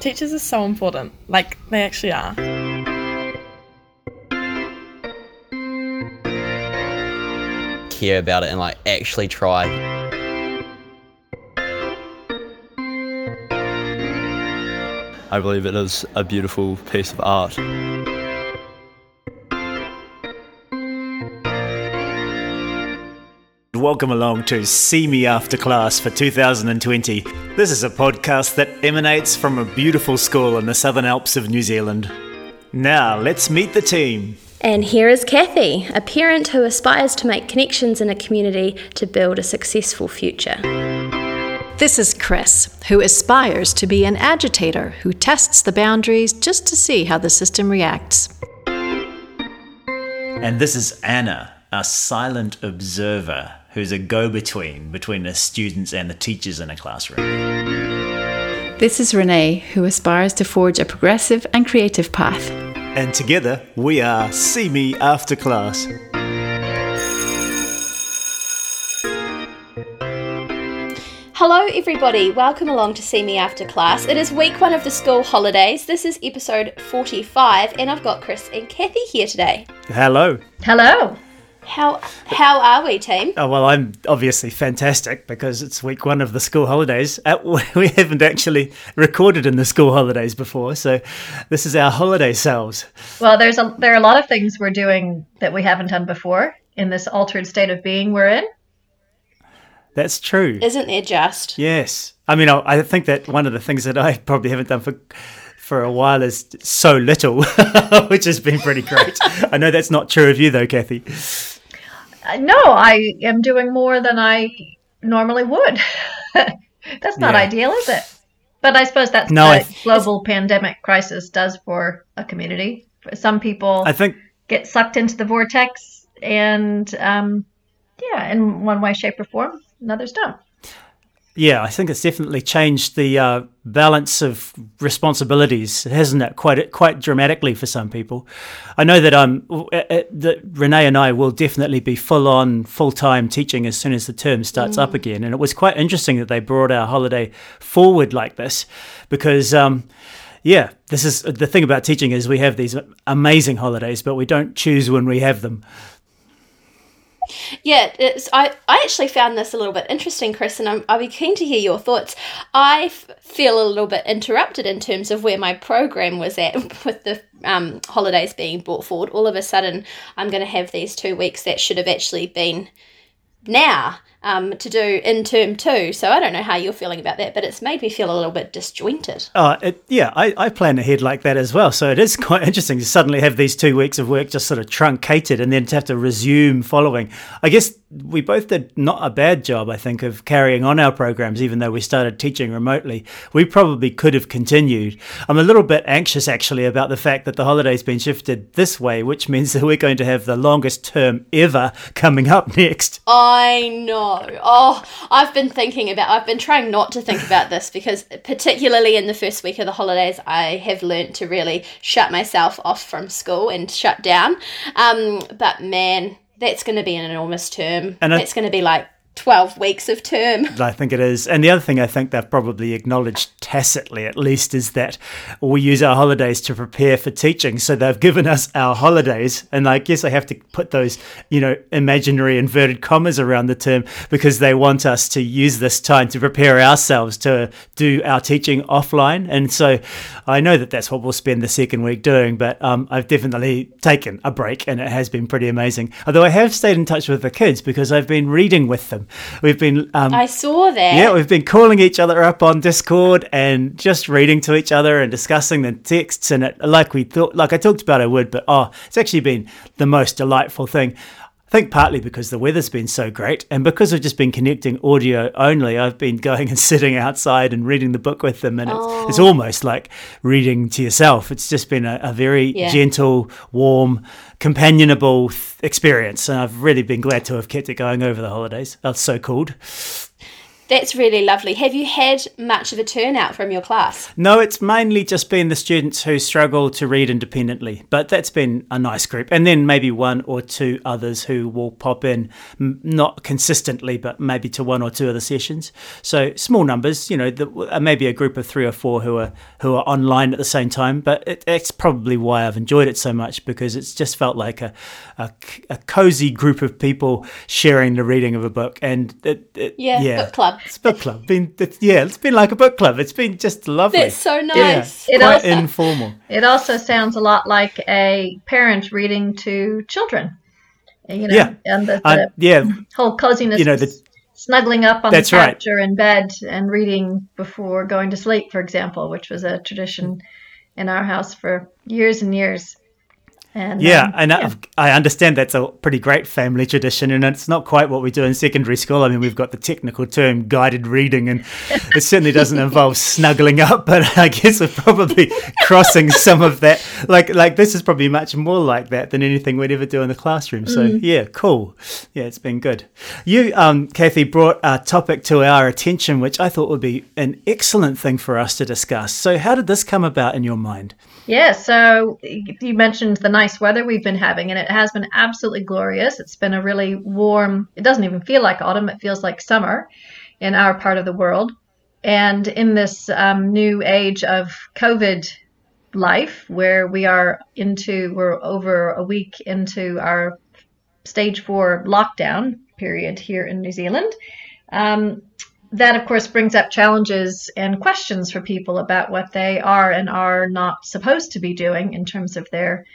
Teachers are so important. Like, they actually are. Care about it and like actually try. I believe it is a beautiful piece of art. Welcome along to See Me After Class for 2020. This is a podcast that emanates from a beautiful school in the Southern Alps of New Zealand. Now, let's meet the team. And here is Kathy, a parent who aspires to make connections in a community to build a successful future. This is Chris, who aspires to be an agitator who tests the boundaries just to see how the system reacts. And this is Anna, a silent observer who's a go between between the students and the teachers in a classroom. This is Renee, who aspires to forge a progressive and creative path. And together, we are See Me After Class. Hello, everybody. Welcome along to See Me After Class. It is week one of the school holidays. This is episode 45, and I've got Chris and Kathy here today. Hello. Hello. How how are we, team? Oh, well, I'm obviously fantastic because it's week one of the school holidays. Uh, we haven't actually recorded in the school holidays before, so this is our holiday selves. Well, there's a there are a lot of things we're doing that we haven't done before in this altered state of being we're in. That's true. Isn't there just? Yes. I mean, I, I think that one of the things that I probably haven't done for for a while is so little, which has been pretty great. I know that's not true of you, though, Kathy. Uh, no, I am doing more than I normally would. that's not Yeah. ideal, is it? But I suppose that's No, what global pandemic crisis does for a community. Some people I think get sucked into the vortex, and um, yeah, in one way, shape, or form, and others don't. Yeah, I think it's definitely changed the uh, balance of responsibilities, hasn't it? Quite quite dramatically for some people. I know that um uh, uh, that Renee and I will definitely be full on full time teaching as soon as the term starts up again, and it was quite interesting that they brought our holiday forward like this, because um. Yeah, this is the thing about teaching is we have these amazing holidays, but we don't choose when we have them. Yeah, I, I actually found this a little bit interesting, Chris, and I'm, I'll be keen to hear your thoughts. I f- feel a little bit interrupted in terms of where my program was at with the um, holidays being brought forward. All of a sudden, I'm going to have these two weeks that should have actually been now um, to do in term two. So I don't know how you're feeling about that, but it's made me feel a little bit disjointed. Uh, it, yeah, I, I plan ahead like that as well. So it is quite interesting to suddenly have these two weeks of work just sort of truncated and then to have to resume following. I guess we both did not a bad job, I think, of carrying on our programs, even though we started teaching remotely. We probably could have continued. I'm a little bit anxious actually about the fact that the holiday's been shifted this way, which means that we're going to have the longest term ever coming up next. I know. Oh, I've been thinking about. I've been trying not to think about this because, particularly in the first week of the holidays, I have learnt to really shut myself off from school and shut down. Um, but man, that's going to be an enormous term. And it's going to be like twelve weeks of term. I think it is. And the other thing I think they've probably acknowledged tacitly, at least, is that we use our holidays to prepare for teaching. So they've given us our holidays. And I guess I have to put those, you know, imaginary inverted commas around the term because they want us to use this time to prepare ourselves to do our teaching offline. And so I know that that's what we'll spend the second week doing. But um, I've definitely taken a break and it has been pretty amazing. Although I have stayed in touch with the kids because I've been reading with them. We've been um, I saw that. yeah, we've been calling each other up on Discord and just reading to each other and discussing the texts and it like we thought like I talked about I would, but oh, it's actually been the most delightful thing. I think partly because the weather's been so great and because I've just been connecting audio only, I've been going and sitting outside and reading the book with them and it's, it's oh. almost like reading to yourself. It's just been a, a very Yeah. gentle, warm, companionable th- experience and I've really been glad to have kept it going over the holidays. That's so cool. That's really lovely. Have you had much of a turnout from your class? No, it's mainly just been the students who struggle to read independently, but that's been a nice group. And then maybe one or two others who will pop in, not consistently, but maybe to one or two of the sessions. So small numbers, you know, the, uh, maybe a group of three or four who are who are online at the same time. But it, it's probably why I've enjoyed it so much because it's just felt like a, a, a cozy group of people sharing the reading of a book. And it, it, Yeah, yeah, book club. It's book club. Been it's, yeah, it's been like a book club. It's been just lovely. That's so Yeah, nice. It quite also- informal. It also sounds a lot like a parent reading to children. You know, Yeah. and the, the Uh, yeah, whole coziness, you know, the- snuggling up on That's the right. couch or in bed and reading before going to sleep, for example, which was a tradition in our house for years and years. And Yeah, um, and I, I understand that's a pretty great family tradition, and it's not quite what we do in secondary school. I mean, we've got the technical term guided reading, and it certainly doesn't involve snuggling up. But I guess we're probably crossing some of that. Like, like this is probably much more like that than anything we'd ever do in the classroom. So yeah, cool. Yeah, it's been good. You, um, Kathy, brought a topic to our attention, which I thought would be an excellent thing for us to discuss. So, how did this come about in your mind? Yeah, so you mentioned the nice weather we've been having, and it has been absolutely glorious. It's been a really warm, it doesn't even feel like autumn, it feels like summer in our part of the world. And in this um, new age of COVID life, where we are into, we're over a week into our stage four lockdown period here in New Zealand. Um, that, of course, brings up challenges and questions for people about what they are and are not supposed to be doing in terms of their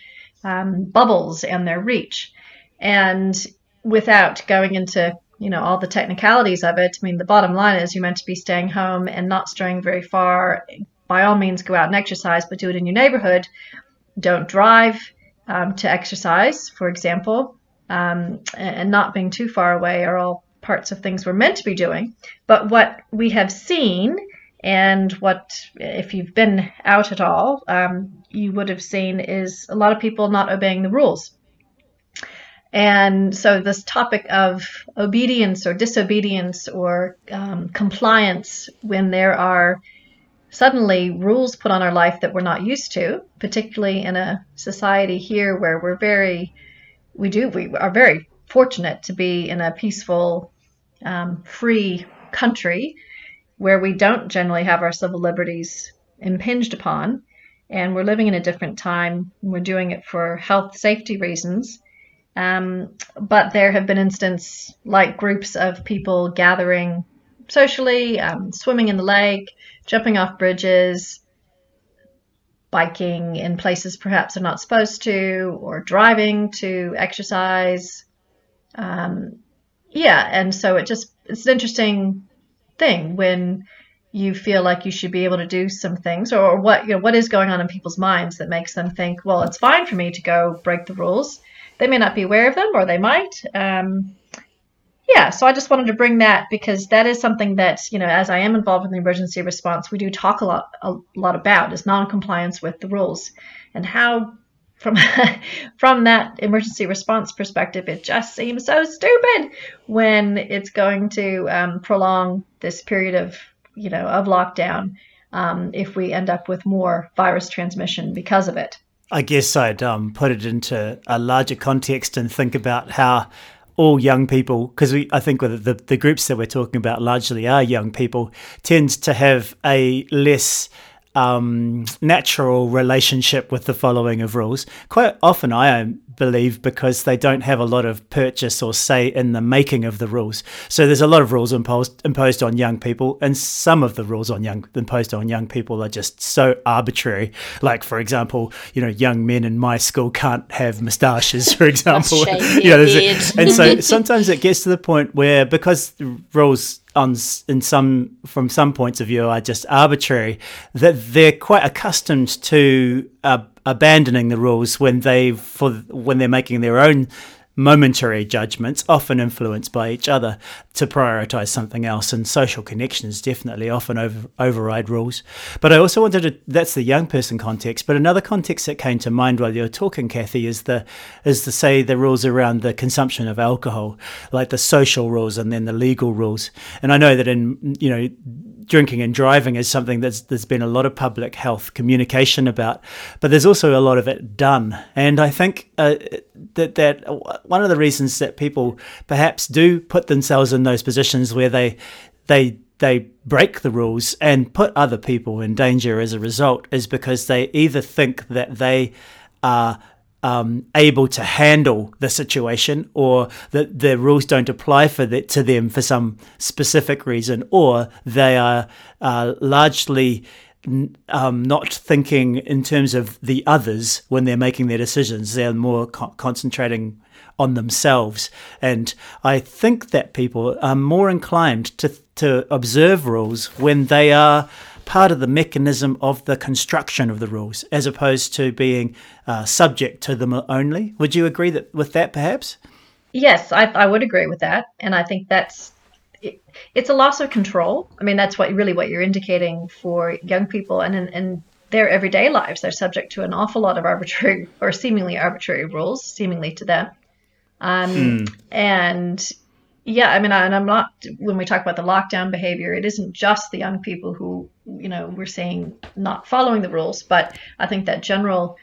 um, bubbles and their reach. And without going into you know all the technicalities of it, I mean, the bottom line is you're meant to be staying home and not straying very far. By all means, go out and exercise, but do it in your neighborhood. Don't drive um, to exercise, for example, um, and not being too far away are all parts of things we're meant to be doing. But what we have seen, and what, if you've been out at all, um, you would have seen is a lot of people not obeying the rules. And so, this topic of obedience or disobedience or um, compliance when there are suddenly rules put on our life that we're not used to, particularly in a society here where we're very, we do, we are very fortunate to be in a peaceful, um, free country where we don't generally have our civil liberties impinged upon. And we're living in a different time. We're doing it for health safety reasons. Um, but there have been instances like groups of people gathering socially, um, swimming in the lake, jumping off bridges, biking in places perhaps they're not supposed to, or driving to exercise. Um, yeah, and so it just it's an interesting thing when you feel like you should be able to do some things, or what you know what is going on in people's minds that makes them think, well, it's fine for me to go break the rules. They may not be aware of them, or they might. Um, yeah, so I just wanted to bring that because that is something that you know, as I am involved in the emergency response, we do talk a lot a lot about is non-compliance with the rules and how from from that emergency response perspective, it just seems so stupid when it's going to um, prolong this period of you know of lockdown um, if we end up with more virus transmission because of it. I guess I'd um, put it into a larger context and think about how all young people, because we, I think the, the groups that we're talking about largely are young people, tends to have a less um, natural relationship with the following of rules. Quite often, I believe, because they don't have a lot of purchase or say in the making of the rules. So there's a lot of rules imposed imposed on young people, and some of the rules on young imposed on young people are just so arbitrary. Like, for example, you know, young men in my school can't have moustaches, for example. You know, a- and so sometimes it gets to the point where because the rules on in some from some points of view are just arbitrary that they're quite accustomed to uh, abandoning the rules when they for when they're making their own momentary judgments, often influenced by each other, to prioritize something else. And social connections definitely often over, override rules. But I also wanted to, that's the young person context. But another context that came to mind while you were talking, Kathy, is the, is to say the rules around the consumption of alcohol, like the social rules and then the legal rules. And I know that in, you know, drinking and driving is something that's there's been a lot of public health communication about, but there's also a lot of it done. And I think uh, that that one of the reasons that people perhaps do put themselves in those positions where they they they break the rules and put other people in danger as a result is because they either think that they are um, able to handle the situation or that the rules don't apply for the, to them for some specific reason or they are uh, largely um, not thinking in terms of the others when they're making their decisions. They're more co- concentrating on themselves. And I think that people are more inclined to, to observe rules when they are part of the mechanism of the construction of the rules, as opposed to being uh, subject to them only. Would you agree that with that, perhaps? Yes, I, I would agree with that, and I think that's it, it's a loss of control. I mean, that's what really what you're indicating for young people, and in, in their everyday lives, they're subject to an awful lot of arbitrary or seemingly arbitrary rules, seemingly to them. Um, mm. And yeah, I mean, and I'm not, when we talk about the lockdown behavior, it isn't just the young people who, you know, we're saying not following the rules, but I think that general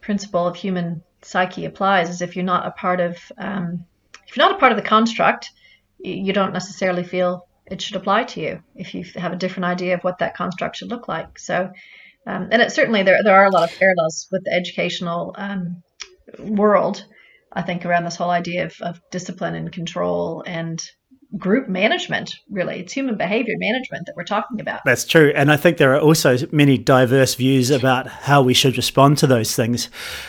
principle of human psyche applies is if you're not a part of, um, if you're not a part of the construct, you don't necessarily feel it should apply to you if you have a different idea of what that construct should look like. So, um, and it certainly there there are a lot of parallels with the educational um, world I think, around this whole idea of, of discipline and control and group management really. It's human behavior management that we're talking about. That's true. And i think there are also many diverse views about how we should respond to those things.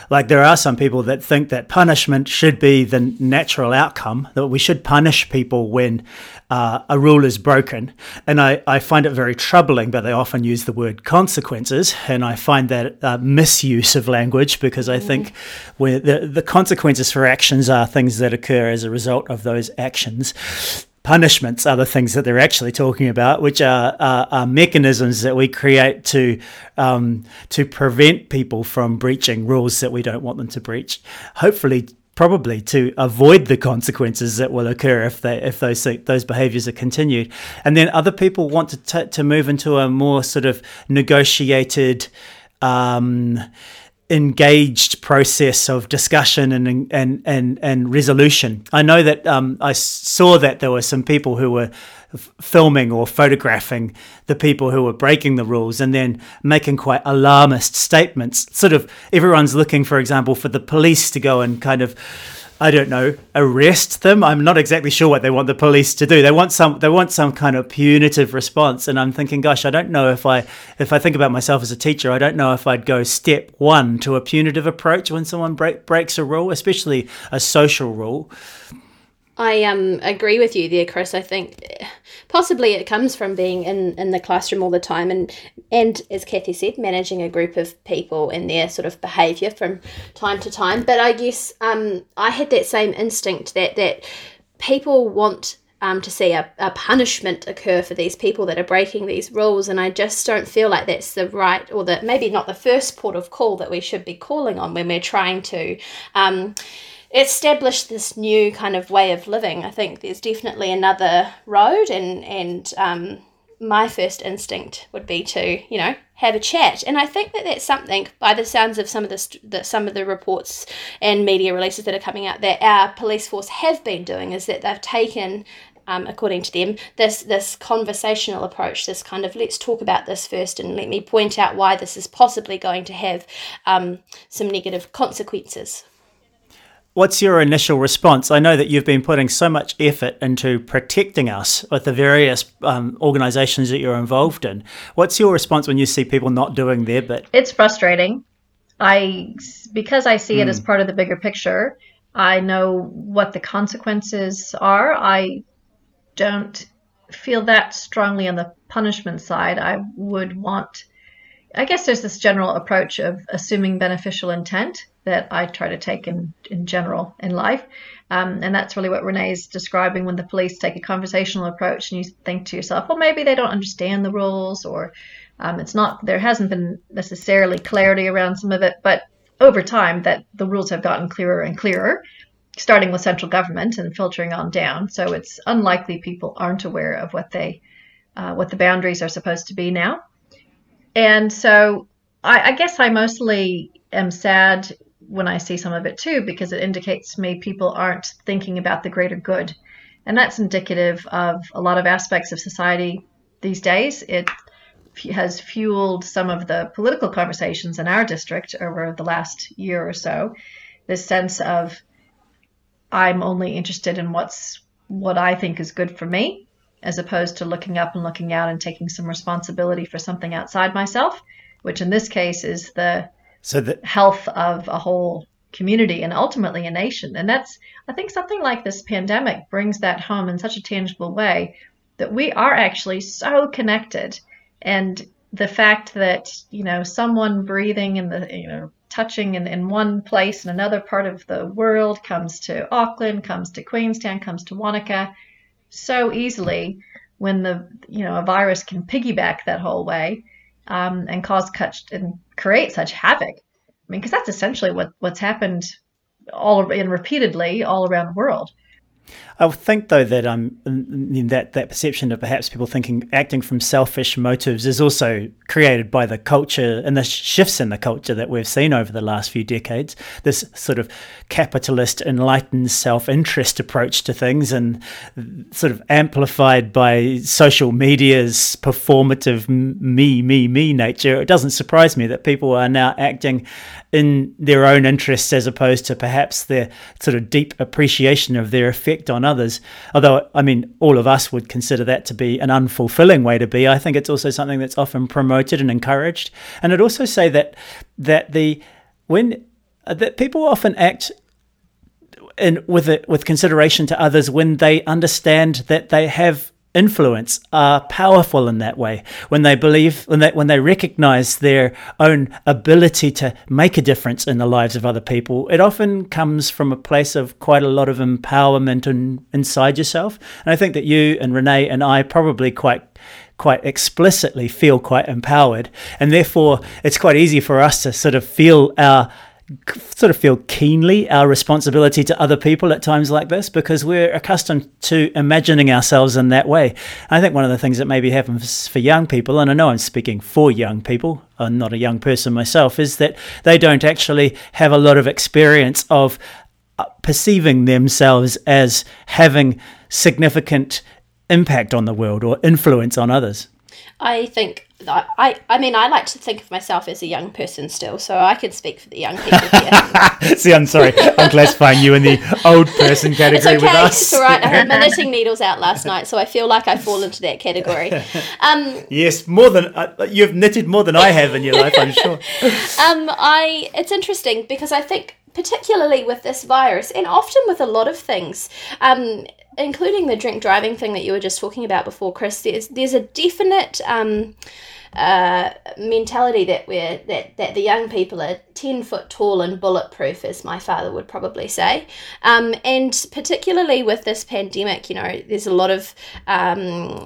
Like there are some people that think that punishment should be the natural outcome that we should punish people when uh, a rule is broken. And I, I find it very troubling but they often use the word consequences. And i find that uh, misuse of language because i mm. think where the, the consequences for actions are things that occur as a result of those actions punishments are the things that they're actually talking about, which are, are, are mechanisms that we create to um, to prevent people from breaching rules that we don't want them to breach. Hopefully, probably to avoid the consequences that will occur if they if those those behaviors are continued. And then other people want to t- to move into a more sort of negotiated. Um, engaged process of discussion and and and and resolution. I know that um, I saw that there were some people who were filming or photographing the people who were breaking the rules and then making quite alarmist statements. Sort of everyone's looking, for example, for the police to go and kind of I don't know, arrest them. I'm not exactly sure what they want the police to do. They want some they want some kind of punitive response and I'm thinking gosh, I don't know if I if I think about myself as a teacher, I don't know if I'd go step 1 to a punitive approach when someone break, breaks a rule, especially a social rule. I um agree with you there, Chris. I think possibly it comes from being in, in the classroom all the time and and as Kathy said, managing a group of people and their sort of behaviour from time to time. But I guess um I had that same instinct that that people want um, to see a, a punishment occur for these people that are breaking these rules. And I just don't feel like that's the right, or that maybe not the first port of call that we should be calling on when we're trying to um, established this new kind of way of living. I think there's definitely another road, and and um, my first instinct would be to you know have a chat, and I think that that's something by the sounds of some of the, the some of the reports and media releases that are coming out that our police force have been doing is that they've taken um, according to them, this this conversational approach, this kind of let's talk about this first and let me point out why this is possibly going to have um, some negative consequences. What's your initial response? I know that you've been putting so much effort into protecting us with the various um, organisations that you're involved in. What's your response when you see people not doing their bit? It's frustrating. I because I see mm. it as hmm. part of the bigger picture. I know what the consequences are. I don't feel that strongly on the punishment side. I would want. I guess there's this general approach of assuming beneficial intent that I try to take in, in general in life. Um, and that's really what Renee is describing when the police take a conversational approach and you think to yourself, well, maybe they don't understand the rules or um, it's not, there hasn't been necessarily clarity around some of it, but over time that the rules have gotten clearer and clearer, starting with central government and filtering on down. So it's unlikely people aren't aware of what they, uh, what the boundaries are supposed to be now. And so I, I guess I mostly am sad when I see some of it too, because it indicates to me people aren't thinking about the greater good. And that's indicative of a lot of aspects of society these days. It has fueled some of the political conversations in our district over the last year or so. This sense of I'm only interested in what's what I think is good for me, as opposed to looking up and looking out and taking some responsibility for something outside myself, which in this case is the so the health of a whole community and ultimately a nation. And that's I think something like this pandemic brings that home in such a tangible way that we are actually so connected and the fact that you know someone breathing in the you know touching in, in one place in another part of the world comes to auckland comes to queenstown comes to wanaka so easily when the you know a virus can piggyback that whole way um, and cause such and create such havoc. I mean because that's essentially what what's happened all and repeatedly all around the world I think, though, that um, that that perception of perhaps people thinking acting from selfish motives is also created by the culture and the shifts in the culture that we've seen over the last few decades. This sort of capitalist, enlightened self-interest approach to things, and sort of amplified by social media's performative me, me, me nature. It doesn't surprise me that people are now acting in their own interests as opposed to perhaps their sort of deep appreciation of their effect on others. Although, I mean, all of us would consider that to be an unfulfilling way to be. I think it's also something that's often promoted and encouraged. And I'd also say that that the when uh, that people often act in with it with consideration to others when they understand that they have influence are powerful in that way. When they believe when they when they recognize their own ability to make a difference in the lives of other people it often comes from a place of quite a lot of empowerment in, inside yourself. And i think that you and renee and i probably quite quite explicitly feel quite empowered. And therefore it's quite easy for us to sort of feel our sort of feel keenly our responsibility to other people at times like this because we're accustomed to imagining ourselves in that way. I think one of the things that maybe happens for young people, and I know I'm speaking for young people, I'm not a young person myself, is that they don't actually have a lot of experience of uh, perceiving themselves as having significant impact on the world or influence on others. I think I, I mean, I like to think of myself as a young person still, so I could speak for the young people here. See, I'm sorry, I'm classifying you in the old person category it's okay, with us. It's all right. I had my knitting needles out last night, so I feel like I fall into that category. Um, yes, more than uh, you've knitted more than I have in your life, I'm sure. Um, I it's interesting because I think particularly with this virus, and often with a lot of things. Um, including the drink driving thing that you were just talking about before, Chris, there's there's a definite um, uh, mentality that we're that, that the young people are 10 foot tall and bulletproof as my father would probably say. Um, and particularly with this pandemic you know there's a lot of um,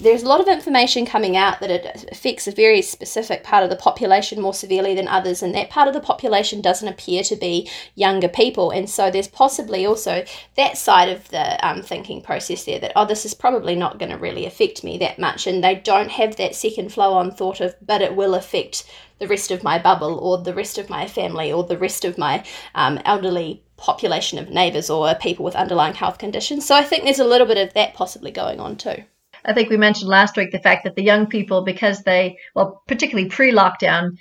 there's a lot of information coming out that it affects a very specific part of the population more severely than others and that part of the population doesn't appear to be younger people. And so there's possibly also that side of the um, thinking process there that oh this is probably not going to really affect me that much and they don't have that second flow on thought of, but it will affect the rest of my bubble or the rest of my family or the rest of my um, elderly population of neighbours or people with underlying health conditions. So I think there's a little bit of that possibly going on too. I think we mentioned last week the fact that the young people, because they, well, particularly pre lockdown,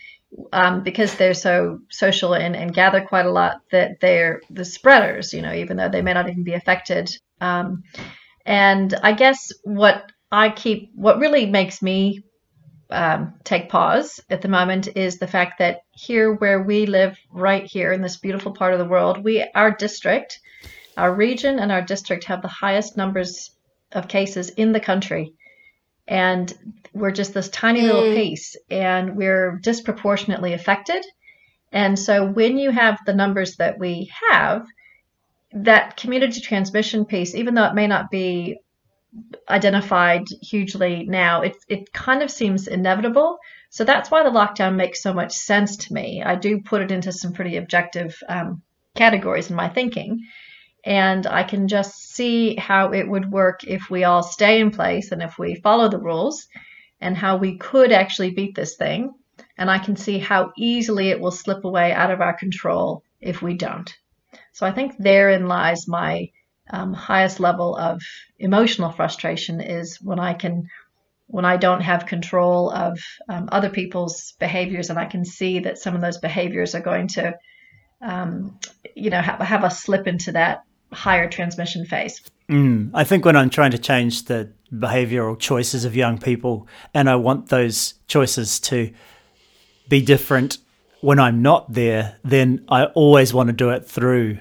um, because they're so social and, and gather quite a lot, that they're the spreaders, you know, even though they may not even be affected. Um, and I guess what I keep, what really makes me um, take pause at the moment is the fact that here where we live right here in this beautiful part of the world we our district our region and our district have the highest numbers of cases in the country and we're just this tiny little mm. piece and we're disproportionately affected And so when you have the numbers that we have, that community transmission piece, even though it may not be identified hugely now, it, it kind of seems inevitable. So that's why the lockdown makes so much sense to me. I do put it into some pretty objective um, categories in my thinking. And I can just see how it would work if we all stay in place and if we follow the rules and how we could actually beat this thing. And I can see how easily it will slip away out of our control if we don't. So I think therein lies my um, highest level of emotional frustration is when I can when I don't have control of um, other people's behaviors and I can see that some of those behaviors are going to um, you know have, have slip into that higher transmission phase. Mm, I think when I'm trying to change the behavioral choices of young people and I want those choices to be different when I'm not there, then I always want to do it through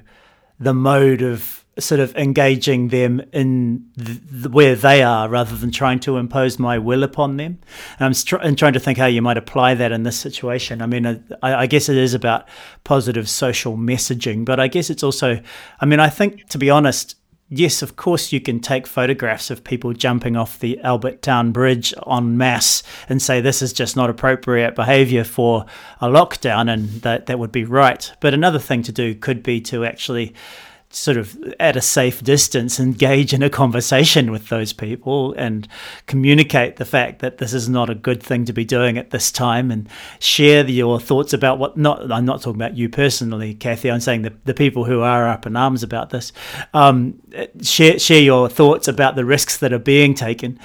the mode of sort of engaging them in the, where they are rather than trying to impose my will upon them. And I'm str- and trying to think how you might apply that in this situation. I mean, I, I guess it is about positive social messaging, but I guess it's also, I mean, I think to be honest, yes, of course, you can take photographs of people jumping off the Albert Town Bridge en masse and say this is just not appropriate behavior for a lockdown, and that, that would be right. But another thing to do could be to actually sort of at a safe distance engage in a conversation with those people and communicate the fact that this is not a good thing to be doing at this time and share your thoughts about what not I'm not talking about you personally Kathy I'm saying the, the people who are up in arms about this. Um, share share your thoughts about the risks that are being taken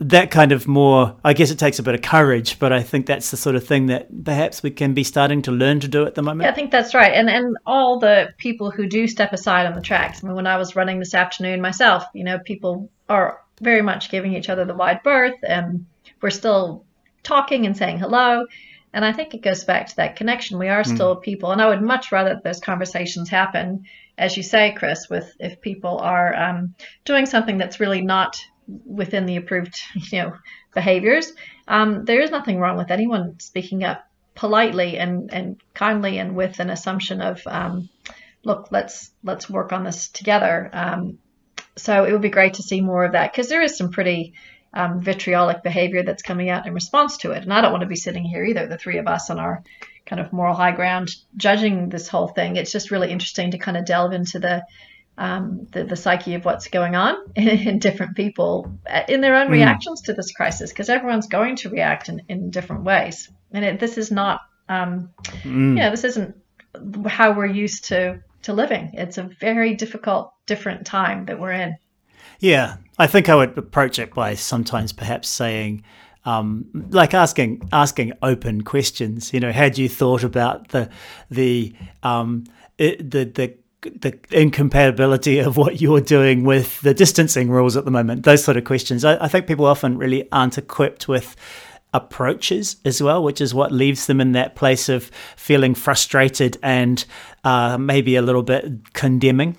that kind of more i guess it takes a bit of courage but i think that's the sort of thing that perhaps we can be starting to learn to do at the moment. Yeah i think that's right. And and all the people who do step aside on the tracks I mean, when i was running this afternoon myself you know people are very much giving each other the wide berth and we're still talking and saying hello. And i think it goes back to that connection. We are still mm. people. And i would much rather those conversations happen as you say chris with if people are um, doing something that's really not within the approved you know behaviors. Um, there is nothing wrong with anyone speaking up politely and and kindly and with an assumption of um, look let's let's work on this together. Um, so it would be great to see more of that because there is some pretty um, vitriolic behavior that's coming out in response to it. And i don't want to be sitting here either the three of us on our kind of moral high ground judging this whole thing. It's just really interesting to kind of delve into the um, the, the psyche of what's going on in, different people uh, in their own mm. reactions to this crisis, because everyone's going to react in, in different ways. And it, this is not, um, mm. you know, this isn't how we're used to, to living. It's a very difficult, different time that we're in. Yeah, I think I would approach it by sometimes perhaps saying, um, like asking asking open questions. You know, had you thought about the the um, it, the the the incompatibility of what you're doing with the distancing rules at the moment, those sort of questions. I, I, think people often really aren't equipped with approaches as well, which is what leaves them in that place of feeling frustrated and uh, maybe a little bit condemning.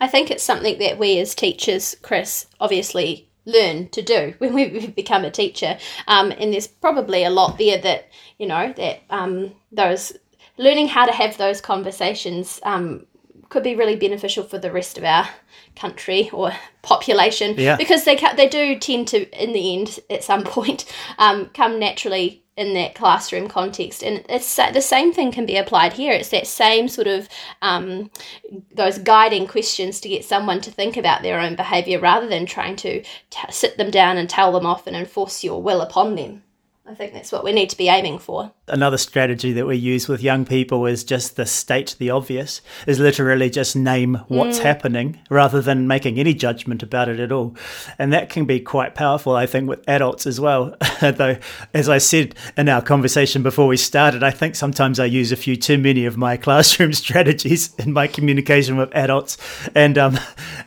I think it's something that we as teachers, Chris, obviously learn to do when we become a teacher. Um, and there's probably a lot there that, you know, that um, those learning how to have those conversations um, could be really beneficial for the rest of our country or population. Yeah. because they they do tend to in the end at some point um, come naturally in that classroom context. And it's the same thing can be applied here. It's that same sort of um, those guiding questions to get someone to think about their own behavior rather than trying to t- sit them down and tell them off and enforce your will upon them I think that's what we need to be aiming for. Another strategy that we use with young people is just the state the obvious, is literally just name what's mm. happening rather than making any judgment about it at all. And that can be quite powerful, I think, with adults as well. Though, as I said in our conversation before we started, I think sometimes I use a few too many of my classroom strategies in my communication with adults. And um,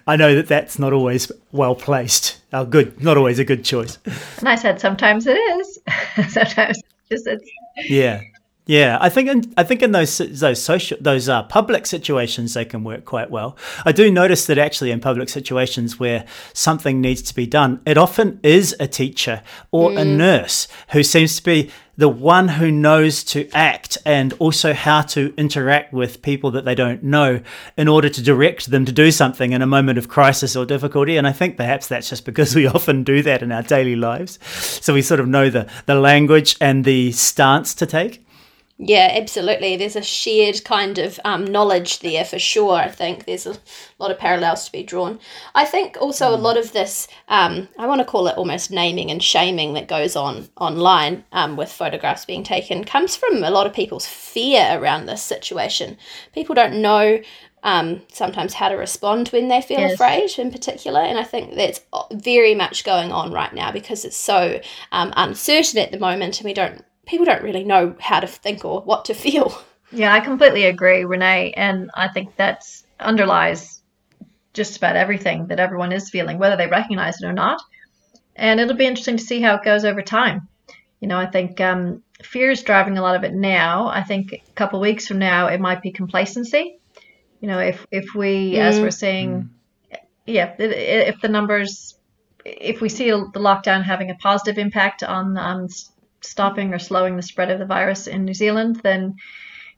I know that that's not always well placed. Oh, good. Not always a good choice. And I said sometimes it is. sometimes just it's yeah. Yeah, I think in, I think in those those social those uh, public situations they can work quite well. I do notice that actually in public situations where something needs to be done, it often is a teacher or a nurse who seems to be the one who knows to act and also how to interact with people that they don't know in order to direct them to do something in a moment of crisis or difficulty. And I think perhaps that's just because we often do that in our daily lives. So we sort of know the, the language and the stance to take. Yeah, absolutely. There's a shared kind of um, knowledge there for sure. I think there's a lot of parallels to be drawn. I think also a lot of this, um, I want to call it almost naming and shaming that goes on online um, with photographs being taken, comes from a lot of people's fear around this situation. People don't know um, sometimes how to respond when they feel Yes. afraid in particular. And I think that's very much going on right now because it's so um, uncertain at the moment and we don't, people don't really know how to think or what to feel. Yeah, I completely agree, Renee, and I think that underlies just about everything that everyone is feeling, whether they recognize it or not. And it'll be interesting to see how it goes over time. You know, I think um, fear is driving a lot of it now. I think a couple of weeks from now, it might be complacency. You know, if if we, as mm. we're saying, mm. yeah, i- i- if the numbers, if we see the lockdown having a positive impact on on s- stopping or slowing the spread of the virus in New Zealand, then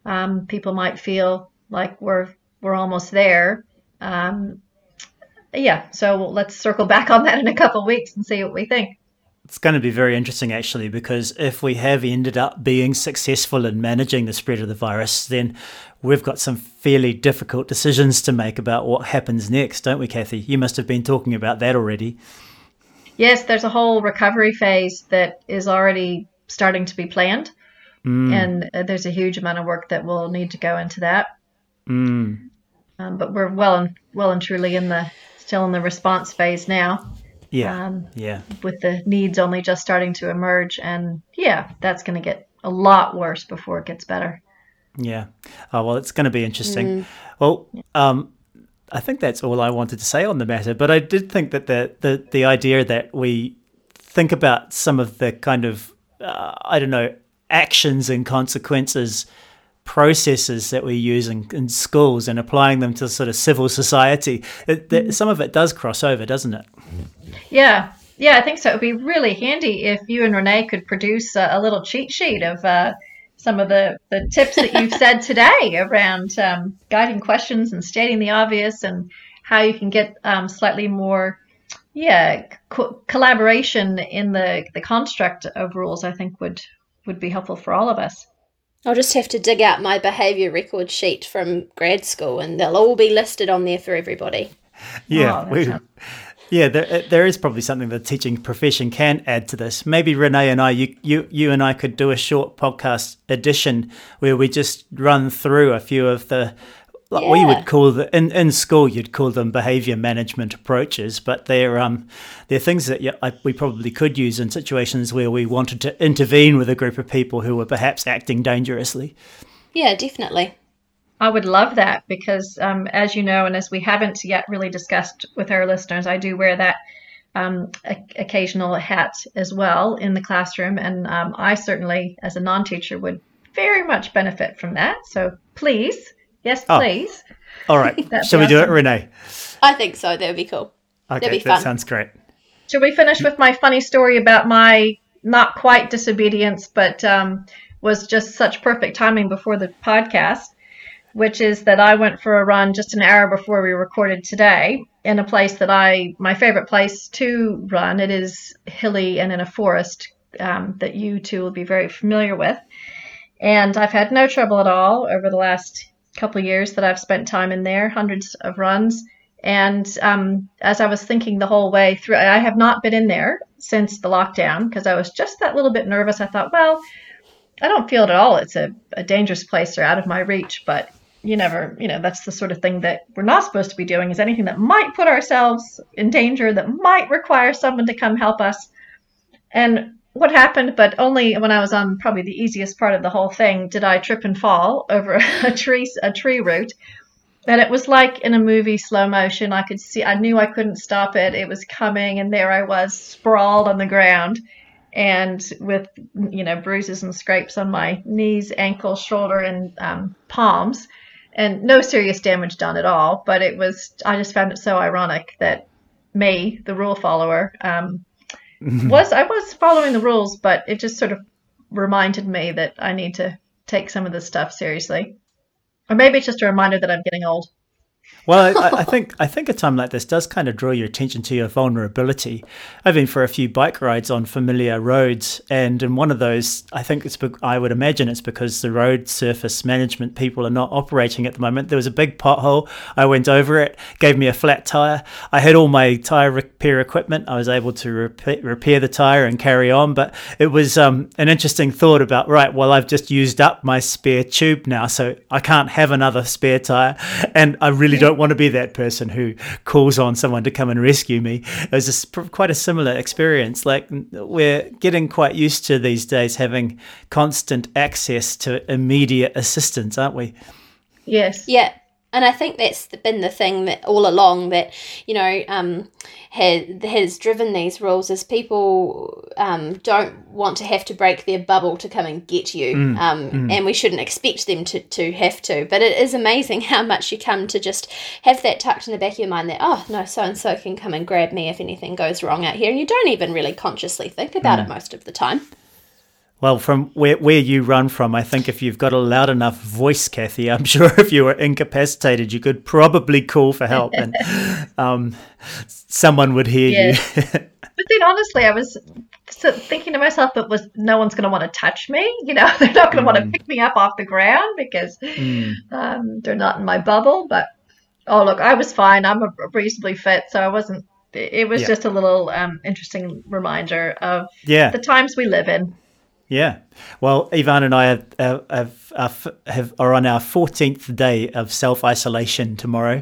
um, people might feel like we're we're almost there. Um, yeah, so let's circle back on that in a couple weeks and see what we think. It's going to be very interesting, actually, because if we have ended up being successful in managing the spread of the virus, then we've got some fairly difficult decisions to make about what happens next, don't we, Kathy? You must have been talking about that already. Yes, there's a whole recovery phase that is already starting to be planned, and uh, there's a huge amount of work that will need to go into that. Mm. Um, but we're well and well and truly in the still in the response phase now. Yeah. Um, yeah. with the needs only just starting to emerge. And yeah, that's going to get a lot worse before it gets better. Yeah. Oh, well, it's going to be interesting. Well, um, I think that's all I wanted to say on the matter. But I did think that the the, the idea that we think about some of the kind of uh, I don't know actions and consequences processes that we use in, in schools and applying them to sort of civil society it, that, some of it does cross over doesn't it Yeah. Yeah, I think so. It'd be really handy if you and Renee could produce a, a little cheat sheet of uh, some of the, the tips that you've said today around um, guiding questions and stating the obvious and how you can get um, slightly more, yeah, co- collaboration in the, the construct of rules, I think would, would be helpful for all of us. I'll just have to dig out my behaviour record sheet from grad school and they'll all be listed on there for everybody. Yeah, Oh, we, sounds- yeah. There, there is probably something the teaching profession can add to this. Maybe Renee and I, you, you, you and I could do a short podcast edition where we just run through a few of the, like we Yeah. would call the in, in school you'd call them behavior management approaches, but they're um they're things that yeah, I, we probably could use in situations where we wanted to intervene with a group of people who were perhaps acting dangerously. Yeah, definitely. I would love that because, um, as you know, and as we haven't yet really discussed with our listeners, I do wear that um, o- occasional hat as well in the classroom. And um, I certainly, as a non teacher, would very much benefit from that. So please, yes, Oh. please. All right, shall be we do it, awesome. Renee? I think so. That would be cool. Okay, be that sounds great. Should we finish with my funny story about my not quite disobedience, but um, was just such perfect timing before the podcast, which is that I went for a run just an hour before we recorded today in a place that I, my favorite place to run. It is hilly and in a forest um, that you two will be very familiar with. And I've had no trouble at all over the last couple of years that I've spent time in there, hundreds of runs. And um, as I was thinking the whole way through, I have not been in there since the lockdown because I was just that little bit nervous. I thought, well, I don't feel it at all. It's a, a dangerous place or out of my reach, but you never, you know, that's the sort of thing that we're not supposed to be doing is anything that might put ourselves in danger, that might require someone to come help us. And what happened, but only when I was on probably the easiest part of the whole thing, did I trip and fall over a tree, a tree root. And it was like in a movie slow motion. I could see, I knew I couldn't stop it. It was coming, and there I was, sprawled on the ground. and with you know bruises and scrapes on my knees, ankle, shoulder, and um, palms, and no serious damage done at all. But it was I just found it so ironic that me, the rule follower, um, was I was following the rules, but it just sort of reminded me that I need to take some of this stuff seriously, or maybe it's just a reminder that I'm getting old. Well, I, I, think I think a time like this does kind of draw your attention to your vulnerability. I've been for a few bike rides on familiar roads, and in one of those, I think it's I would imagine it's because the road surface management people are not operating at the moment. There was a big pothole. I went over it, gave me a flat tire. I had all my tire repair equipment. I was able to repair, repair the tire and carry on. But it was um, an interesting thought about right. Well, I've just used up my spare tube now, so I can't have another spare tire, and I really don't want to be that person who calls on someone to come and rescue me. It was a, quite a similar experience. Like we're getting quite used to these days having constant access to immediate assistance, aren't we? Yes. Yeah. And I think that's been the thing that all along that you know um, has has driven these rules is people um, don't want to have to break their bubble to come and get you, Mm, um, mm. and we shouldn't expect them to, to have to. But it is amazing how much you come to just have that tucked in the back of your mind that oh no, so and so can come and grab me if anything goes wrong out here, and you don't even really consciously think about Mm. it most of the time. Well, from where, where you run from, I think if you've got a loud enough voice, Kathy, I'm sure if you were incapacitated, you could probably call for help and um, someone would hear Yeah. you. But then, honestly, I was thinking to myself, "But was no one's going to want to touch me? You know, they're not going to want to pick me up off the ground because Mm. um, they're not in my bubble." But oh, look, I was fine. I'm a reasonably fit, so I wasn't. It it was Yeah. just a little um, interesting reminder of Yeah. the times we live in. Yeah. Well, Ivan and I have, have, have, have, have are on our fourteenth day of self isolation tomorrow,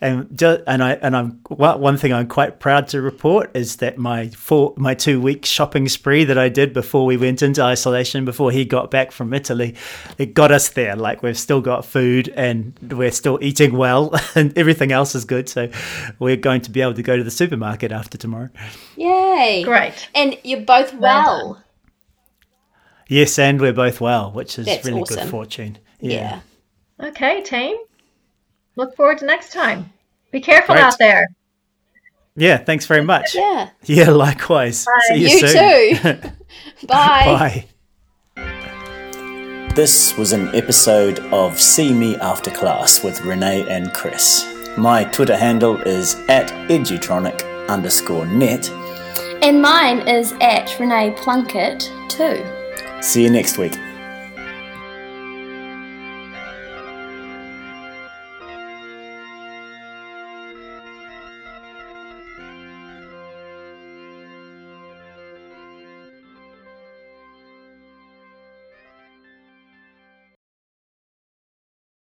and ju- and I and I'm one one thing I'm quite proud to report is that my four my two week shopping spree that I did before we went into isolation before he got back from Italy, it got us there. Like we've still got food and we're still eating well, and everything else is good. So we're going to be able to go to the supermarket after tomorrow. Yay! Great. And you're both Well well. Yes, and we're both well, which is That's really awesome. good fortune. yeah. Okay, team. Look forward to next time. Be careful Great. out there. Yeah, thanks very much. Yeah. Yeah, likewise. See you, You soon. too. Bye. Bye. This was an episode of See Me After Class with Renee and Chris. My Twitter handle is at edutronic underscore net. And mine is at Renee Plunkett too. See you next week.